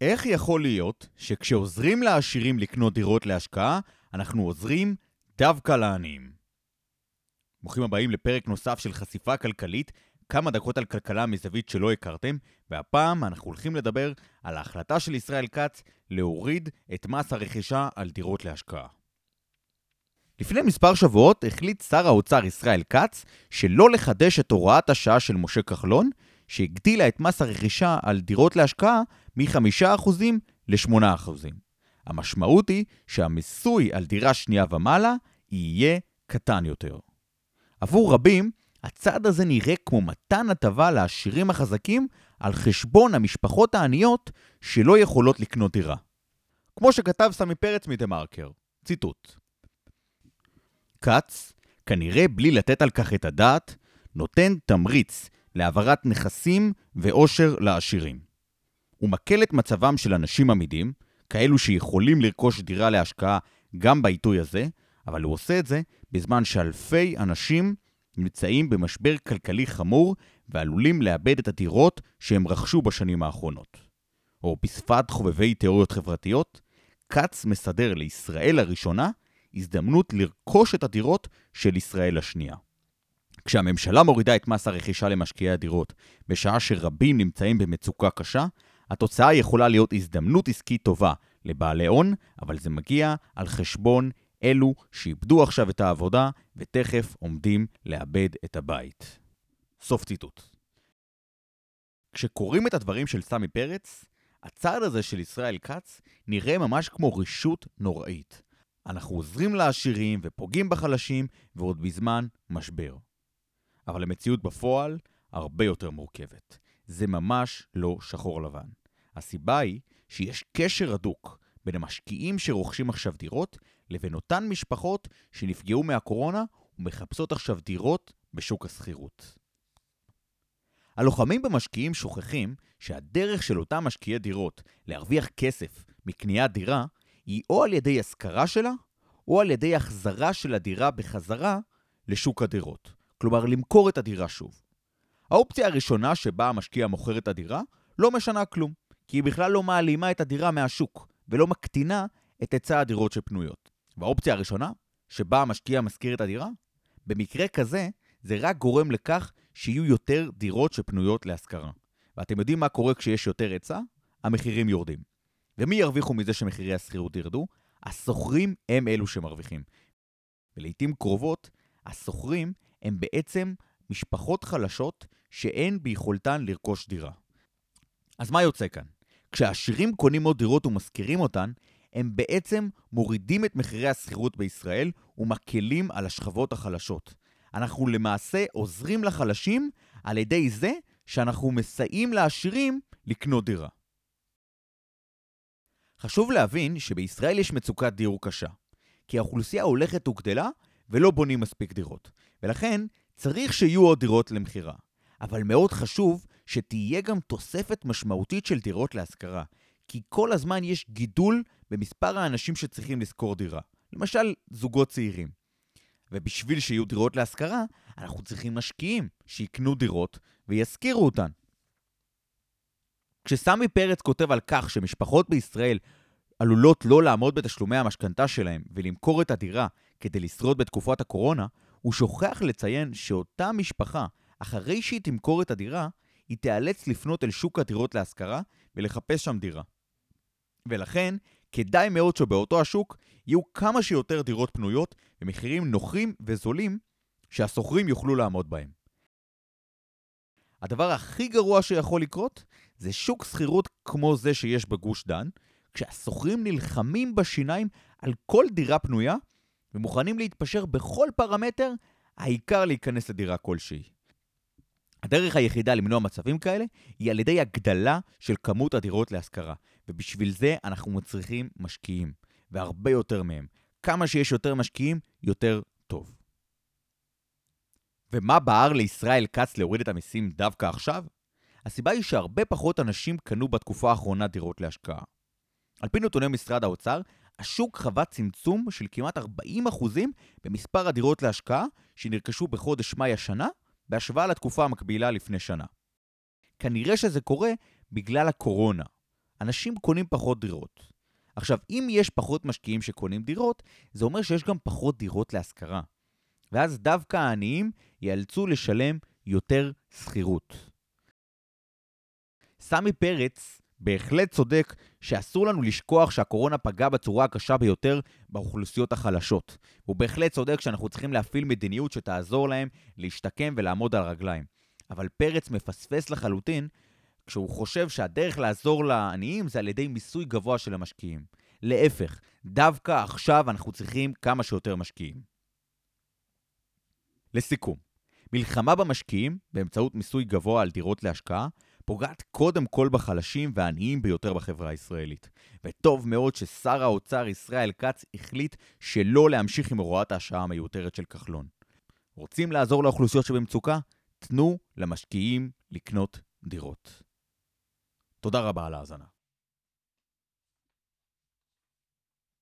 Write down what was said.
איך יכול להיות שכשעוזרים לעשירים לקנות דירות להשקעה, אנחנו עוזרים דווקא לעניים? ברוכים הבאים לפרק נוסף של חשיפה כלכלית, כמה דקות על כלכלה מזווית שלא הכרתם, והפעם אנחנו הולכים לדבר על ההחלטה של ישראל כץ להוריד את מס הרכישה על דירות להשקעה. לפני מספר שבועות החליט שר האוצר ישראל כץ שלא לחדש את הוראת השעה של משה כחלון, שהגדילה את מס הרכישה על דירות להשקעה מ-5% ל-8%. המשמעות היא שהמיסוי על דירה שנייה ומעלה יהיה קטן יותר. עבור רבים, הצעד הזה נראה כמו מתן הטבה לעשירים החזקים על חשבון המשפחות העניות שלא יכולות לקנות דירה. כמו שכתב סמי פרץ מדה-מרקר, ציטוט: כץ, כנראה בלי לתת על כך את הדעת, נותן תמריץ להעברת נכסים ועושר לעשירים. הוא מקל את מצבם של אנשים עמידים, כאלו שיכולים לרכוש דירה להשקעה גם בעיתוי הזה, אבל הוא עושה את זה בזמן שאלפי אנשים נמצאים במשבר כלכלי חמור ועלולים לאבד את הדירות שהם רכשו בשנים האחרונות. או בשפת חובבי תיאוריות חברתיות, כץ מסדר לישראל הראשונה הזדמנות לרכוש את הדירות של ישראל השנייה. כשהממשלה מורידה את מס הרכישה למשקיעי הדירות בשעה שרבים נמצאים במצוקה קשה, התוצאה יכולה להיות הזדמנות עסקית טובה לבעלי הון, אבל זה מגיע על חשבון אלו שאיבדו עכשיו את העבודה ותכף עומדים לאבד את הבית. סוף ציטוט. כשקוראים את הדברים של סמי פרץ, הצעד הזה של ישראל כץ נראה ממש כמו רישות נוראית. אנחנו עוזרים לעשירים ופוגעים בחלשים, ועוד בזמן משבר. אבל המציאות בפועל הרבה יותר מורכבת. זה ממש לא שחור לבן. הסיבה היא שיש קשר הדוק בין המשקיעים שרוכשים עכשיו דירות לבין אותן משפחות שנפגעו מהקורונה ומחפשות עכשיו דירות בשוק השכירות. הלוחמים במשקיעים שוכחים שהדרך של אותם משקיעי דירות להרוויח כסף מקניית דירה היא או על ידי השכרה שלה, או על ידי החזרה של הדירה בחזרה לשוק הדירות. כלומר, למכור את הדירה שוב. האופציה הראשונה שבה המשקיע מוכר את הדירה לא משנה כלום, כי היא בכלל לא מעלימה את הדירה מהשוק, ולא מקטינה את היצע הדירות שפנויות. והאופציה הראשונה, שבה המשקיע משכיר את הדירה, במקרה כזה, זה רק גורם לכך שיהיו יותר דירות שפנויות להשכרה. ואתם יודעים מה קורה כשיש יותר היצע? המחירים יורדים. ומי ירוויחו מזה שמחירי השכירות ירדו? השוכרים הם אלו שמרוויחים. ולעיתים קרובות, השוכרים הם בעצם משפחות חלשות שאין ביכולתן לרכוש דירה. אז מה יוצא כאן? כשהעשירים קונים עוד דירות ומשכירים אותן, הם בעצם מורידים את מחירי השכירות בישראל ומקלים על השכבות החלשות. אנחנו למעשה עוזרים לחלשים על ידי זה שאנחנו מסייעים לעשירים לקנות דירה. חשוב להבין שבישראל יש מצוקת דיור קשה, כי האוכלוסייה הולכת וגדלה ולא בונים מספיק דירות, ולכן צריך שיהיו עוד דירות למכירה. אבל מאוד חשוב שתהיה גם תוספת משמעותית של דירות להשכרה, כי כל הזמן יש גידול במספר האנשים שצריכים לשכור דירה. למשל, זוגות צעירים. ובשביל שיהיו דירות להשכרה, אנחנו צריכים משקיעים שיקנו דירות וישכירו אותן. כשסמי פרץ כותב על כך שמשפחות בישראל עלולות לא לעמוד בתשלומי המשכנתה שלהם ולמכור את הדירה כדי לשרוד בתקופת הקורונה, הוא שוכח לציין שאותה משפחה, אחרי שהיא תמכור את הדירה, היא תיאלץ לפנות אל שוק הדירות להשכרה ולחפש שם דירה. ולכן, כדאי מאוד שבאותו השוק יהיו כמה שיותר דירות פנויות במחירים נוחים וזולים שהשוכרים יוכלו לעמוד בהם. הדבר הכי גרוע שיכול לקרות זה שוק שכירות כמו זה שיש בגוש דן, כשהשוכרים נלחמים בשיניים על כל דירה פנויה ומוכנים להתפשר בכל פרמטר, העיקר להיכנס לדירה כלשהי. הדרך היחידה למנוע מצבים כאלה היא על ידי הגדלה של כמות הדירות להשכרה, ובשביל זה אנחנו צריכים משקיעים, והרבה יותר מהם. כמה שיש יותר משקיעים, יותר טוב. ומה בער לישראל כץ להוריד את המיסים דווקא עכשיו? הסיבה היא שהרבה פחות אנשים קנו בתקופה האחרונה דירות להשקעה. על פי נתוני משרד האוצר, השוק חווה צמצום של כמעט 40% במספר הדירות להשקעה שנרכשו בחודש מאי השנה, בהשוואה לתקופה המקבילה לפני שנה. כנראה שזה קורה בגלל הקורונה, אנשים קונים פחות דירות. עכשיו, אם יש פחות משקיעים שקונים דירות, זה אומר שיש גם פחות דירות להשכרה. ואז דווקא העניים ייאלצו לשלם יותר שכירות. סמי פרץ בהחלט צודק שאסור לנו לשכוח שהקורונה פגעה בצורה הקשה ביותר באוכלוסיות החלשות. הוא בהחלט צודק שאנחנו צריכים להפעיל מדיניות שתעזור להם להשתקם ולעמוד על הרגליים. אבל פרץ מפספס לחלוטין כשהוא חושב שהדרך לעזור לעניים זה על ידי מיסוי גבוה של המשקיעים. להפך, דווקא עכשיו אנחנו צריכים כמה שיותר משקיעים. לסיכום, מלחמה במשקיעים באמצעות מיסוי גבוה על דירות להשקעה פוגעת קודם כל בחלשים והעניים ביותר בחברה הישראלית. וטוב מאוד ששר האוצר ישראל כץ החליט שלא להמשיך עם הוראת ההשעה המיותרת של כחלון. רוצים לעזור לאוכלוסיות שבמצוקה? תנו למשקיעים לקנות דירות. תודה רבה על ההאזנה.